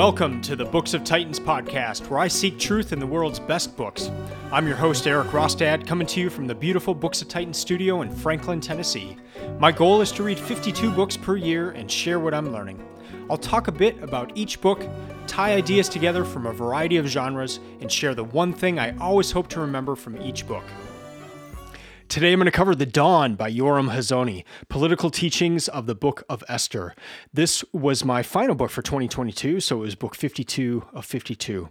Welcome to the Books of Titans podcast, where I seek truth in the world's best books. I'm your host, Eric Rostad, coming to you from the beautiful Books of Titans studio in Franklin, Tennessee. My goal is to read 52 books per year and share what I'm learning. I'll talk a bit about each book, tie ideas together from a variety of genres, and share the one thing I always hope to remember from each book. Today I'm going to cover The Dawn by Yoram Hazony, Political Teachings of the Book of Esther. This was my final book for 2022, so it was book 52 of 52.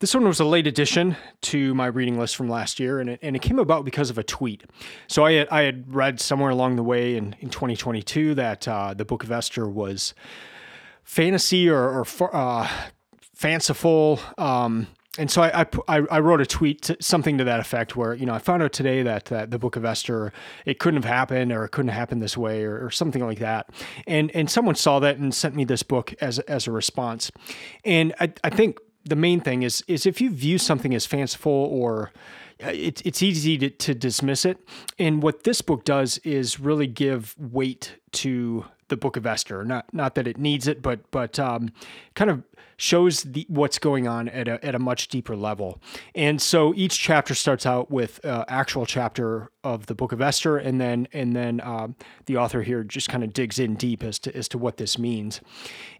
This one was a late addition to my reading list from last year, and it, and it came about because of a tweet. So I had, I had read somewhere along the way in, in 2022 that uh, the Book of Esther was fantasy or, or uh, fanciful. Um, and so I, I, I wrote a tweet to, something to that effect where you know I found out today that, that the book of Esther it couldn't have happened or it couldn't happen this way or, or, something like that. And and someone saw that and sent me this book as as a response. And I, I think the main thing is is if you view something as fanciful or uh, it's it's easy to, to dismiss it. And what this book does is really give weight to the book of Esther. Not not that it needs it but but um, kind of shows the, what's going on at a, at a much deeper level. And so each chapter starts out with uh, actual chapter of the book of Esther, and then and then um, the author here just kind of digs in deep as to as to what this means.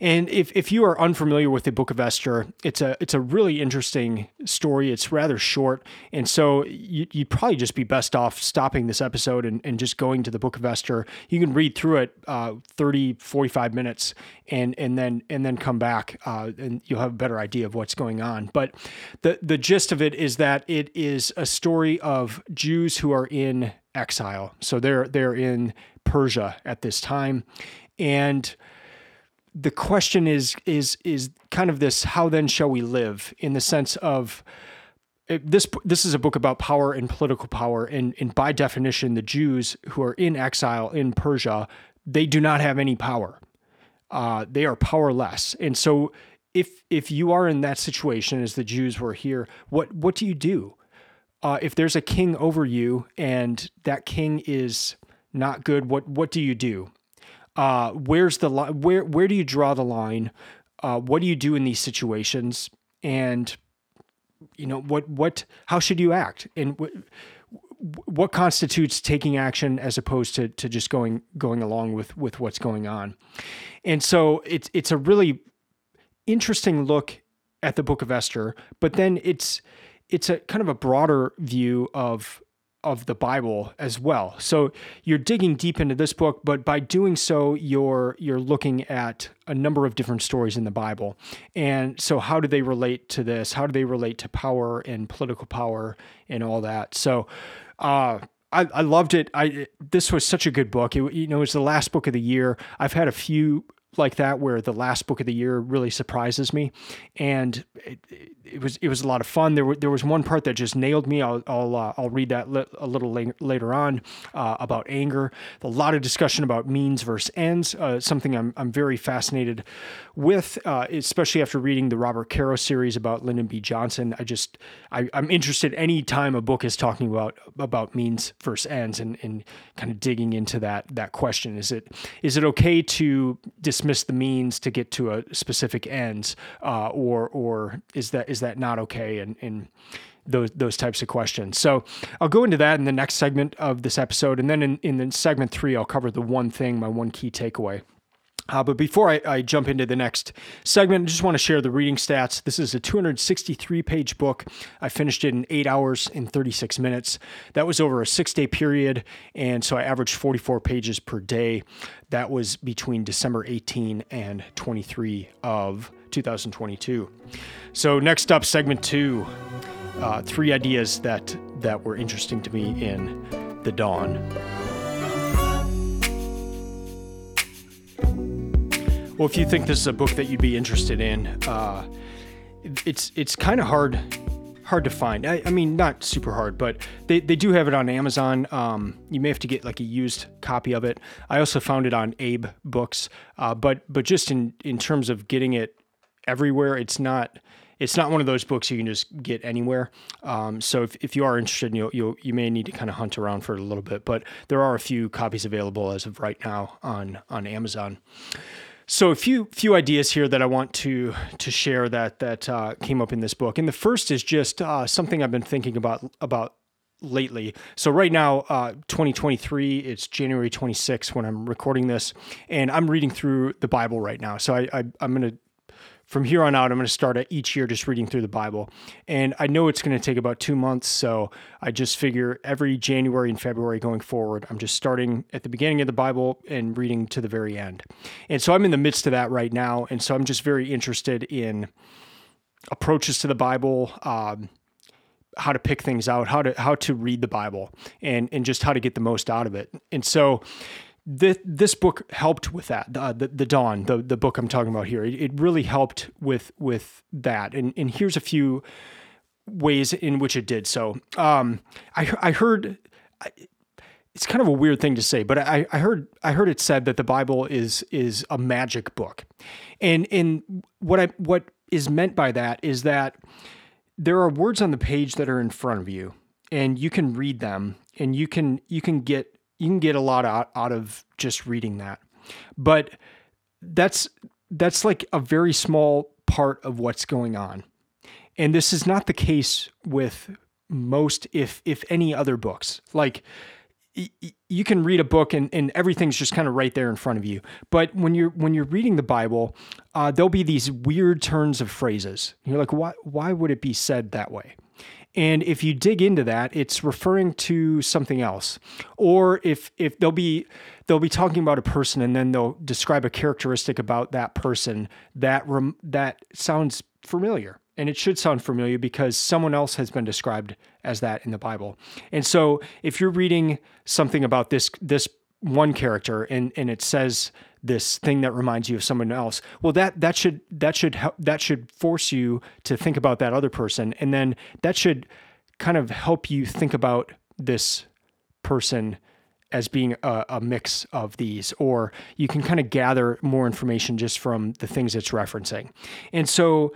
And if, if you are unfamiliar with the book of Esther, it's a it's a really interesting story. It's rather short, and so you, would probably just be best off stopping this episode and, and just going to the book of Esther. You can read through it uh, 30, 45 minutes, and and then and then come back. Uh, and you'll have a better idea of what's going on. But the the gist of it is that it is a story of Jews who are in exile. So they're they're in Persia at this time, and the question is is is kind of this: How then shall we live? In the sense of this this is a book about power and political power, and, and by definition, the Jews who are in exile in Persia they do not have any power. Uh, they are powerless, and so if if you are in that situation as the Jews were here, what what do you do? Uh, if there's a king over you and that king is not good, what what do you do? Uh, where's the line? Where where do you draw the line? Uh, what do you do in these situations? And you know what what how should you act? And what what constitutes taking action as opposed to to just going going along with with what's going on? And so it's it's a really interesting look at the book of Esther, but then it's it's a kind of a broader view of of the Bible as well. So you're digging deep into this book, but by doing so, you're you're looking at a number of different stories in the Bible. And so how do they relate to this? How do they relate to power and political power and all that? So uh I, I loved it. I this was such a good book. It, you know, it was the last book of the year. I've had a few like that where the last book of the year really surprises me. And it, it was it was a lot of fun. There, were, there was one part that just nailed me. I'll i'll, uh, I'll read that li- a little la- later on uh, about anger. A lot of discussion about means versus ends uh, something i'm, I'm very fascinated with uh, especially after reading the robert caro series about lyndon b. Johnson. I just I, i'm interested any time a book is talking about about means versus ends and, and kind of digging into that that question. Is it is it okay to dis- dismiss the means to get to a specific ends, uh, or or is that is that not okay? And and those those types of questions. So I'll go into that in the next segment of this episode, and then in in segment three, I'll cover the one thing, my one key takeaway. Uh, but before I, I, jump into the next segment, I just want to share the reading stats. This is a 263 page book. I finished it in eight hours and 36 minutes. That was over a six day period. And so I averaged 44 pages per day. That was between December 18 and 23 of 2022. So, next up, segment two uh, three ideas that, that were interesting to me in The Dawn. Well, if you think this is a book that you'd be interested in, uh, it's it's kind of hard hard to find. I, I, mean, not super hard, but they, they do have it on Amazon. Um, you may have to get like a used copy of it. I also found it on Abe Books, uh, but but just in in terms of getting it everywhere, it's not it's not one of those books you can just get anywhere. Um, so if, if you are interested, you you you may need to kind of hunt around for it a little bit. But there are a few copies available as of right now on on Amazon. So a few few ideas here that I want to to share that that uh, came up in this book, and the first is just uh, something I've been thinking about about lately. So right now, uh, 2023, it's January 26th when I'm recording this, and I'm reading through the Bible right now. So I, I I'm gonna from here on out, I'm going to start each year just reading through the Bible. And I know it's going to take about two months. So I just figure every January and February going forward, I'm just starting at the beginning of the Bible and reading to the very end. And so I'm in the midst of that right now. And so I'm just very interested in approaches to the Bible. Um, how to pick things out, how to how to read the Bible, and and just how to get the most out of it. And so, this, this book helped with that. The, the, the Dawn, the, the book I'm talking about here, it, it really helped with with that. And and here's a few ways in which it did so. Um, I I heard. it's kind of a weird thing to say, but I, I heard I heard it said that the Bible is is a magic book, and and what I what is meant by that is that there are words on the page that are in front of you, and you can read them, and you can you can get you can get a lot out, out of just reading that. But that's that's like a very small part of what's going on. And this is not the case with most if if any other books. Like you can read a book and, and everything's just kind of right there in front of you. But when you're when you're reading the Bible, uh, there'll be these weird turns of phrases. You're like, why why would it be said that way? And if you dig into that, it's referring to something else. Or if if they'll be they'll be talking about a person and then they'll describe a characteristic about that person that rem, that sounds familiar. And it should sound familiar because someone else has been described as that in the Bible. And so if you're reading something about this this one character and and it says this thing that reminds you of someone else well that that should that should that should force you to think about that other person and then that should kind of help you think about this person as being a, a, mix of these, or you can kind of gather more information just from the things it's referencing. And so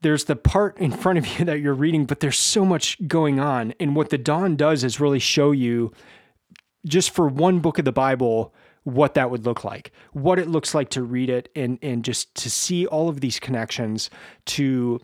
there's the part in front of you that you're reading, but there's so much going on. And what the Dawn does is really show you just for one book of the Bible what that would look like, what it looks like to read it, and and just to see all of these connections to.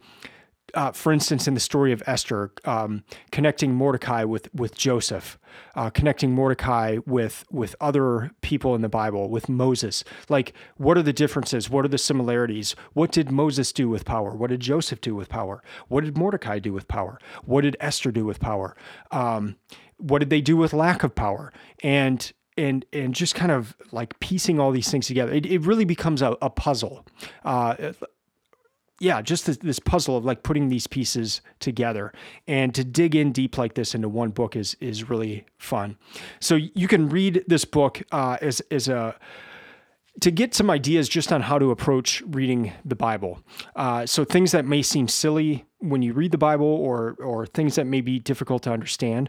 Uh, for instance, in the story of Esther, um, connecting Mordecai with with Joseph, uh, connecting Mordecai with with other people in the Bible, with Moses. Like, what are the differences? What are the similarities? What did Moses do with power? What did Joseph do with power? What did Mordecai do with power? What did Esther do with power? Um, what did they do with lack of power? And and and just kind of like piecing all these things together, it, it really becomes a, a puzzle. Uh, yeah, just this, this, puzzle of like putting these pieces together, and to dig in deep like this into one book is is really fun. So you can read this book uh, as as a to get some ideas just on how to approach reading the Bible. Uh, so things that may seem silly when you read the Bible, or or things that may be difficult to understand,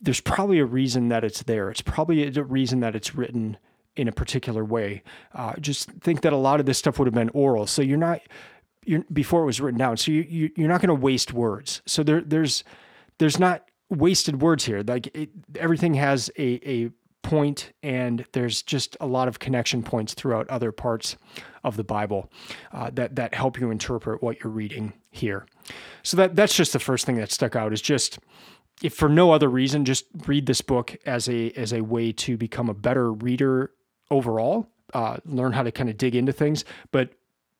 there's probably a reason that it's there. It's probably a reason that it's written in a particular way. Uh, just think that a lot of this stuff would have been oral, so you're not you're, before it was written down. So you, you you're not going to waste words. So there there's there's not wasted words here. Like it, everything has a a point, and there's just a lot of connection points throughout other parts of the Bible uh, that that help you interpret what you're reading here. So that that's just the first thing that stuck out is just if for no other reason, just read this book as a as a way to become a better reader overall. Uh, learn how to kind of dig into things, but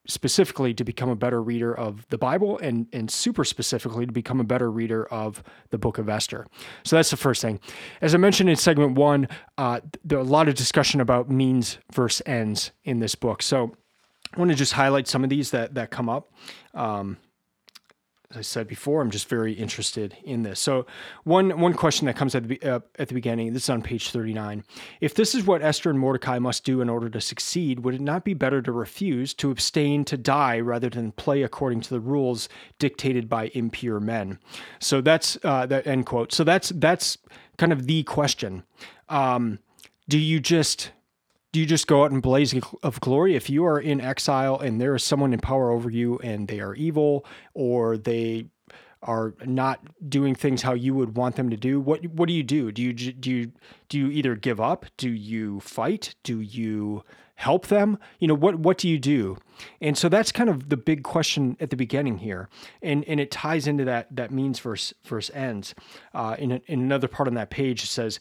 specifically to become a better reader of the Bible and, and super specifically to become a better reader of the book of Esther. So that's the first thing. As I mentioned in segment one, uh, there are a lot of discussion about means versus ends in this book. So I want to just highlight some of these that, that come up. Um, as I said before, I'm just very interested in this. So, one one question that comes at the uh, at the beginning. This is on page 39. If this is what Esther and Mordecai must do in order to succeed, would it not be better to refuse, to abstain, to die, rather than play according to the rules dictated by impure men? So that's uh, that end quote. So that's that's kind of the question. Um, do you just do you just go out and blaze of glory if you are in exile and there is someone in power over you and they are evil or they are not doing things how you would want them to do what what do you do do you do you do you either give up do you fight do you help them? You know, what what do you do? And so that's kind of the big question at the beginning here, and and it ties into that that means verse verse ends. Uh, in in another part on that page, it says.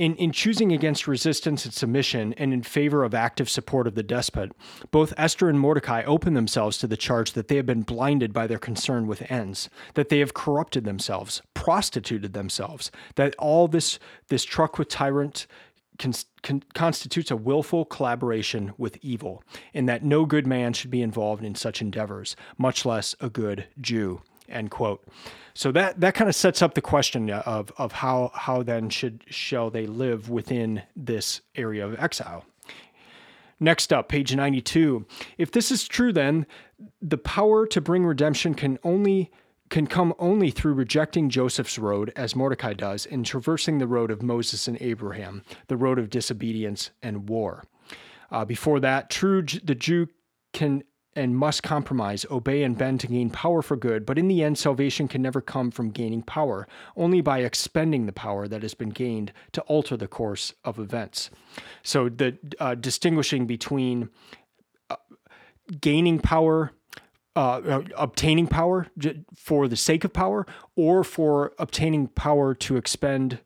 In, in choosing against resistance and submission and in favor of active support of the despot, both Esther and Mordecai open themselves to the charge that they have been blinded by their concern with ends, that they have corrupted themselves, prostituted themselves, that all this, this truck with tyrant con- con- constitutes a willful collaboration with evil, and that no good man should be involved in such endeavors, much less a good Jew. End quote. So that that kind of sets up the question of of how how then should shall they live within this area of exile. Next up, page 92. If this is true, then the power to bring redemption can only can come only through rejecting Joseph's road, as Mordecai does, and traversing the road of Moses and Abraham, the road of disobedience and war. Uh, before that, true the Jew can and must compromise, obey, and bend to gain power for good, but in the end, salvation can never come from gaining power, only by expending the power that has been gained to alter the course of events. So, the uh, distinguishing between uh, gaining power uh, uh, obtaining power for the sake of power or for obtaining power to expend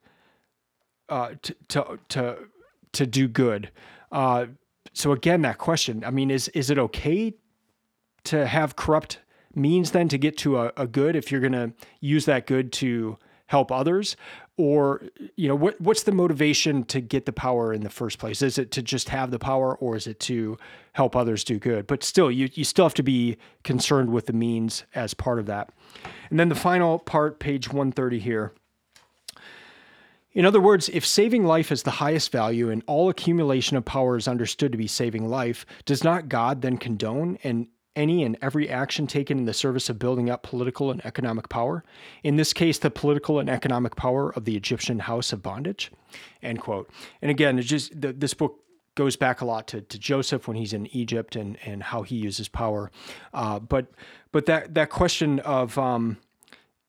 uh, to, to to to do good. Uh, so again, that question. I mean, is is it okay to have corrupt means then to get to a, a good if you're going to use that good to help others, or you know what what's the motivation to get the power in the first place? Is it to just have the power or is it to help others do good? But still you you still have to be concerned with the means as part of that. And then the final part page 130 here. In other words, if saving life is the highest value and all accumulation of power is understood to be saving life, does not God then condone and any and every action taken in the service of building up political and economic power, in this case, the political and economic power of the Egyptian house of bondage. End quote. And again, it's just the, this book goes back a lot to, to Joseph when he's in Egypt and, and how he uses power. Uh, but but that that question of um,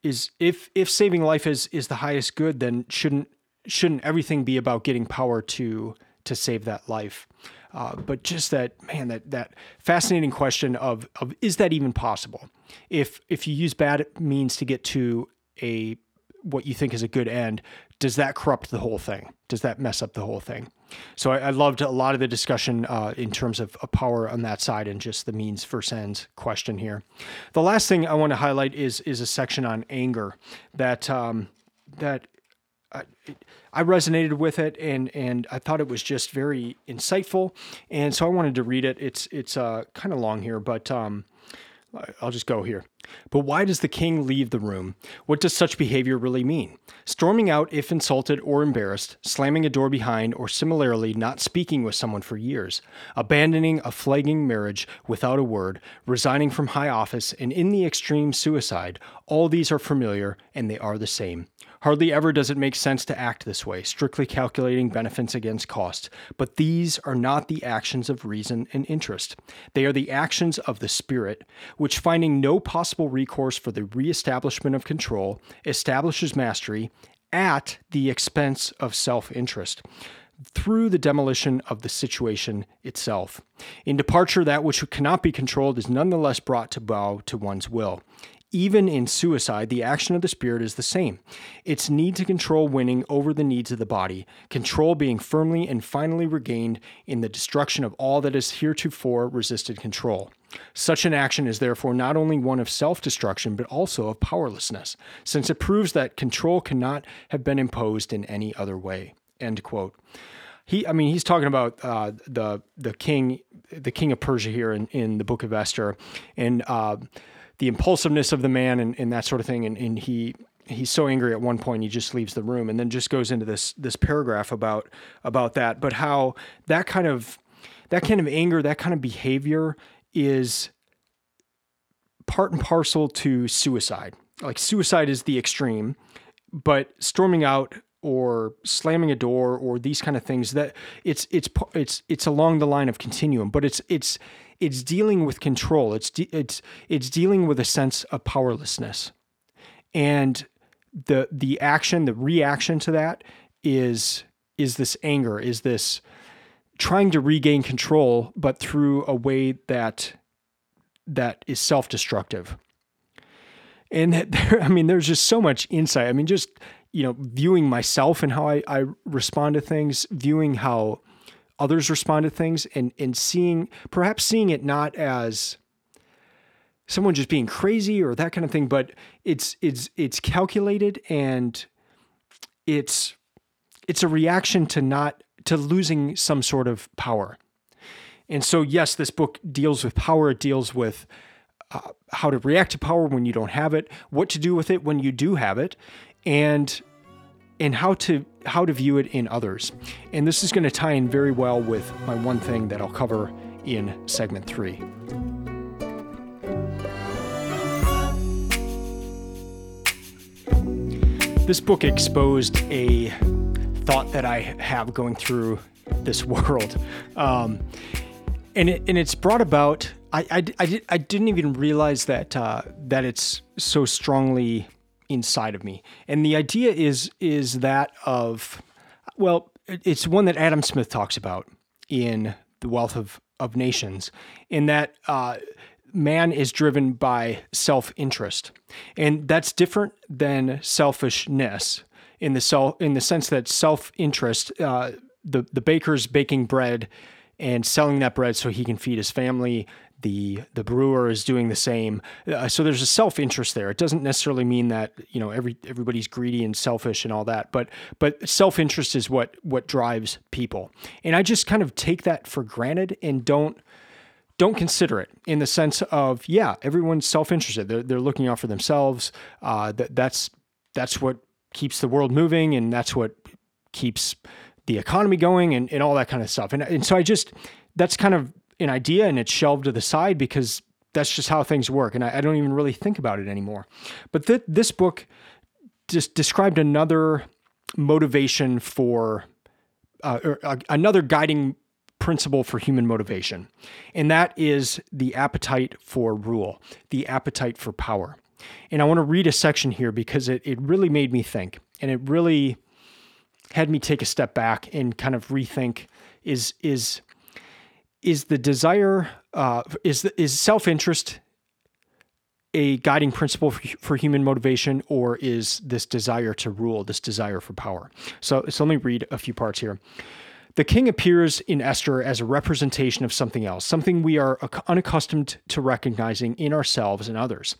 is if if saving life is is the highest good, then shouldn't shouldn't everything be about getting power to to save that life? Uh, but just that man, that that fascinating question of of is that even possible? If if you use bad means to get to a what you think is a good end, does that corrupt the whole thing? Does that mess up the whole thing? So I, I loved a lot of the discussion uh, in terms of, power on that side and just the means versus ends question here. The last thing I want to highlight is is a section on anger that um, that I, resonated with it and and I thought it was just very insightful, and so I wanted to read it. It's it's uh, kind of long here, but um, I'll just go here. But why does the king leave the room? What does such behavior really mean? Storming out if insulted or embarrassed, slamming a door behind, or similarly not speaking with someone for years, abandoning a flagging marriage without a word, resigning from high office, and in the extreme suicide, all these are familiar and they are the same. Hardly ever does it make sense to act this way, strictly calculating benefits against cost. But these are not the actions of reason and interest. They are the actions of the Spirit, which, finding no possible recourse for the reestablishment of control, establishes mastery at the expense of self interest through the demolition of the situation itself. In departure, that which cannot be controlled is nonetheless brought to bow to one's will. Even in suicide, the action of the spirit is the same. Its need to control winning over the needs of the body, control being firmly and finally regained in the destruction of all that has heretofore resisted control. Such an action is therefore not only one of self destruction, but also of powerlessness, since it proves that control cannot have been imposed in any other way. End quote. He, I mean, he's talking about uh, the the king, the king of Persia here in, in the book of Esther, and uh, the impulsiveness of the man and, and that sort of thing. And, and he he's so angry at one point he just leaves the room and then just goes into this this paragraph about about that. But how that kind of that kind of anger, that kind of behavior is part and parcel to suicide. Like suicide is the extreme, but storming out or slamming a door or these kind of things that it's it's it's it's along the line of continuum but it's it's it's dealing with control. It's de- it's it's dealing with a sense of powerlessness, and the the action, the reaction to that is is this anger, is this trying to regain control, but through a way that that is self-destructive. And there, I mean, there's just so much insight. I mean, just you know, viewing myself and how I, I respond to things, viewing how others respond to things, and and seeing perhaps seeing it not as someone just being crazy or that kind of thing, but it's it's it's calculated and it's it's a reaction to not to losing some sort of power. And so, yes, this book deals with power. It deals with uh, how to react to power when you don't have it, what to do with it when you do have it, and and how to how to view it in others. And this is going to tie in very well with my one thing that I'll cover in segment three. This book exposed a thought that I have going through this world. Um, and, it, and it's brought about, I, I, I, did, I didn't even realize that, uh, that it's so strongly inside of me. And the idea is, is that of, well, it's one that Adam Smith talks about in The Wealth of, of Nations, in that uh, man is driven by self interest. And that's different than selfishness in the self in the sense that self interest. Uh, the the baker's baking bread and selling that bread so he can feed his family. The the brewer is doing the same. Uh, so there's a self interest there. It doesn't necessarily mean that you know every everybody's greedy and selfish and all that, but but self interest is what what drives people. And I just kind of take that for granted and don't don't consider it in the sense of yeah everyone's self-interested they're, they're looking out for themselves uh, that, that's that's what keeps the world moving and that's what keeps the economy going and, and all that kind of stuff. And, and so I just, that's kind of an idea and it's shelved to the side because that's just how things work. And I, I don't even really think about it anymore. But th- this book just described another motivation for, uh, or, uh, another guiding principle for human motivation. And that is the appetite for rule, the appetite for power. And I want to read a section here because it, it really made me think and it really had me take a step back and kind of rethink is is is the desire uh, is is self-interest a guiding principle for, for, human motivation or is this desire to rule this desire for power so, so let me read a few parts here the king appears in Esther as a representation of something else, something we are unaccustomed to recognizing in ourselves and others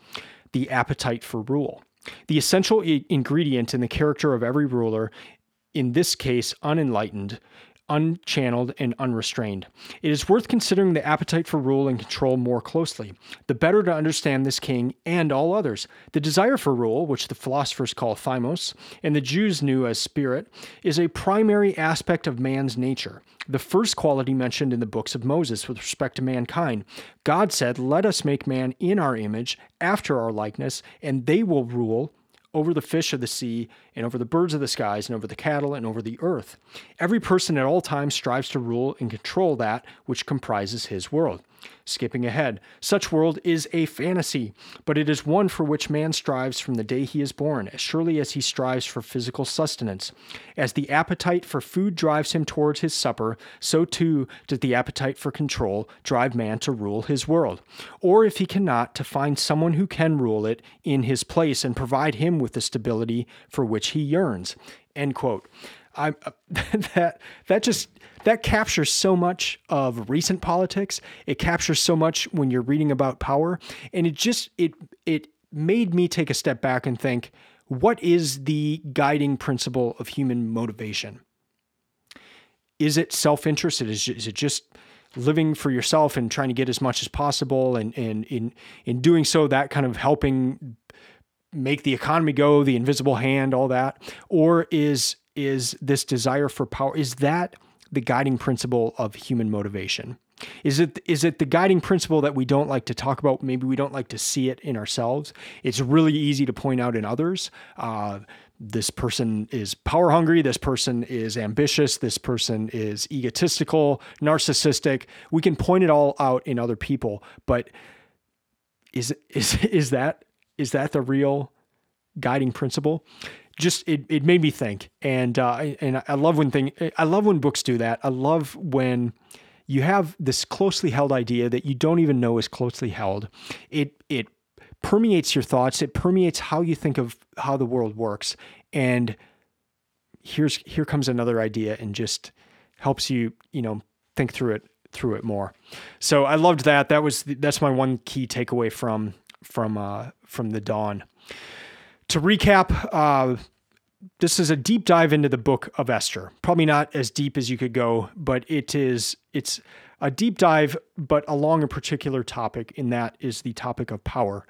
the appetite for rule. The essential ingredient in the character of every ruler, in this case unenlightened, unchanneled, and unrestrained. It is worth considering the appetite for rule and control more closely, the better to understand this king and all others. The desire for rule, which the philosophers call thymos, and the Jews knew as spirit, is a primary aspect of man's nature, the first quality mentioned in the books of Moses with respect to mankind. God said, Let us make man in our image, after our likeness, and they will rule over the fish of the sea, and over the birds of the skies, and over the cattle, and over the earth. Every person at all times strives to rule and control that which comprises his world. Skipping ahead, such world is a fantasy, but it is one for which man strives from the day he is born, as surely as he strives for physical sustenance. As the appetite for food drives him towards his supper, so too does the appetite for control drive man to rule his world. Or if he cannot, to find someone who can rule it in his place and provide him with the stability for which he yearns. End quote. I, uh, that that just that captures so much of recent politics. It captures so much when you're reading about power, and it just it it made me take a step back and think, what is the guiding principle of human motivation? Is it self-interest? Is, is it just living for yourself and trying to get as much as possible and, and in in doing so that kind of helping make the economy go the invisible hand all that or is is this desire for power is that the guiding principle of human motivation? Is it is it the guiding principle that we don't like to talk about? Maybe we don't like to see it in ourselves. It's really easy to point out in others. Uh, this person is power hungry. This person is ambitious. This person is egotistical, narcissistic. We can point it all out in other people, but is is is that is that the real guiding principle? Just it, it made me think, and uh, and I love when thing I love when books do that. I love when you have this closely held idea that you don't even know is closely held. It it permeates your thoughts. It permeates how you think of how the world works, and here's here comes another idea and just helps you you know think through it through it more. So I loved that. That was that's my one key takeaway from from uh, from the dawn. To recap, uh, this is a deep dive into the book of Esther. Probably not as deep as you could go, but it is it's a deep dive, but along a particular topic, and that is the topic of power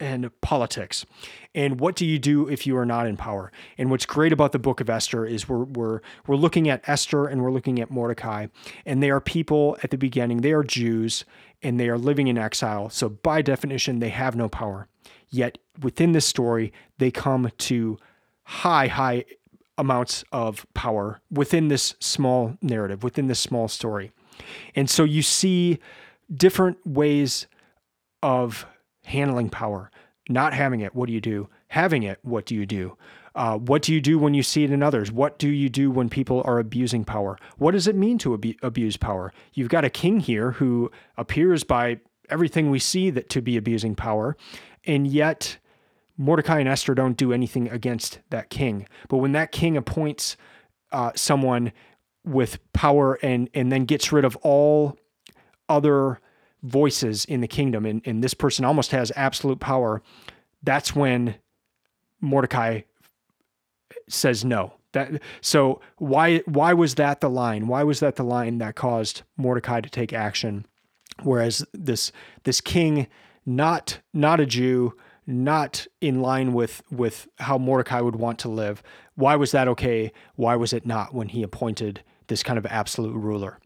and politics. And what do you do if you are not in power? And what's great about the book of Esther is we're we're we're looking at Esther and we're looking at Mordecai, and they are people at the beginning, they are Jews and they are living in exile. So by definition, they have no power. Yet within this story, they come to high, high amounts of power within this small narrative, within this small story. And so you see different ways of handling power. Not having it, what do you do? Having it, what do you do? Uh, what do you do when you see it in others? What do you do when people are abusing power? What does it mean to ab- abuse power? You've got a king here who appears by everything we see that to be abusing power, and yet Mordecai and Esther don't do anything against that king. But when that king appoints uh, someone with power and and then gets rid of all other voices in the kingdom, and, and this person almost has absolute power, that's when Mordecai says no. That so why why was that the line? Why was that the line that caused Mordecai to take action? Whereas this this king, not not a Jew, not in line with with how Mordecai would want to live. Why was that okay? Why was it not when he appointed this kind of absolute ruler?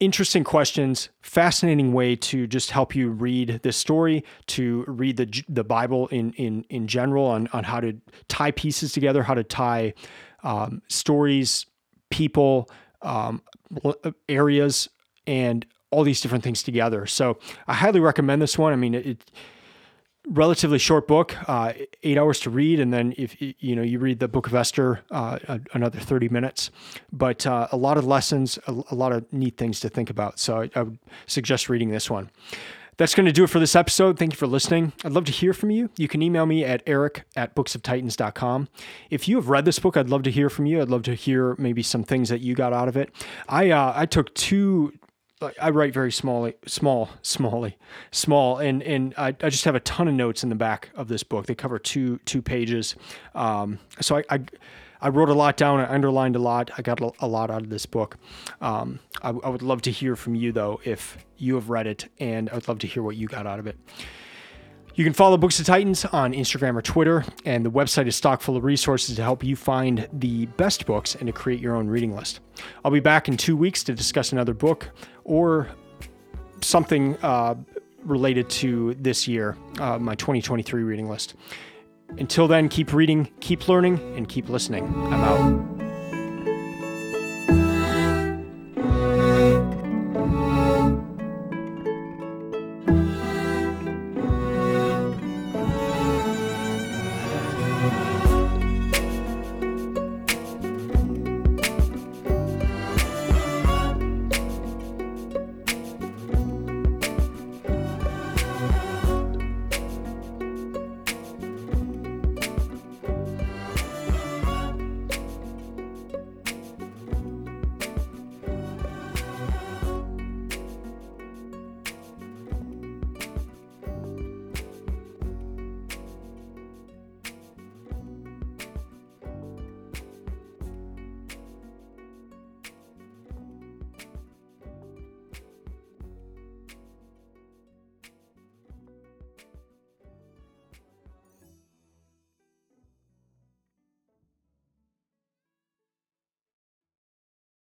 interesting questions, fascinating way to just help you read this story, to read the the Bible in in in general on on how to tie pieces together, how to tie um, stories, people, um, areas, and all these different things together. So I highly recommend this one. I mean, it, relatively short book, uh, eight hours to read, and then if you know you read the Book of Esther, uh, another thirty minutes. But uh, a lot of lessons, a, a, lot of neat things to think about. So I, I would suggest reading this one. That's going to do it for this episode. Thank you for listening. I'd love to hear from you. You can email me at eric at booksoftitans.com. If you have read this book, I'd love to hear from you. I'd love to hear maybe some things that you got out of it. I uh, I took two I write very smallly, small, smallly, small, and and I, I just have a ton of notes in the back of this book. They cover two two pages, um, so I, I, I wrote a lot down. I underlined a lot. I got a lot out of this book. Um, I, I would love to hear from you though if you have read it, and I would love to hear what you got out of it. You can follow Books of Titans on Instagram or Twitter, and the website is stock full of resources to help you find the best books and to create your own reading list. I'll be back in two weeks to discuss another book or something uh, related to this year, uh, my 2023 reading list. Until then, keep reading, keep learning, and keep listening. I'm out.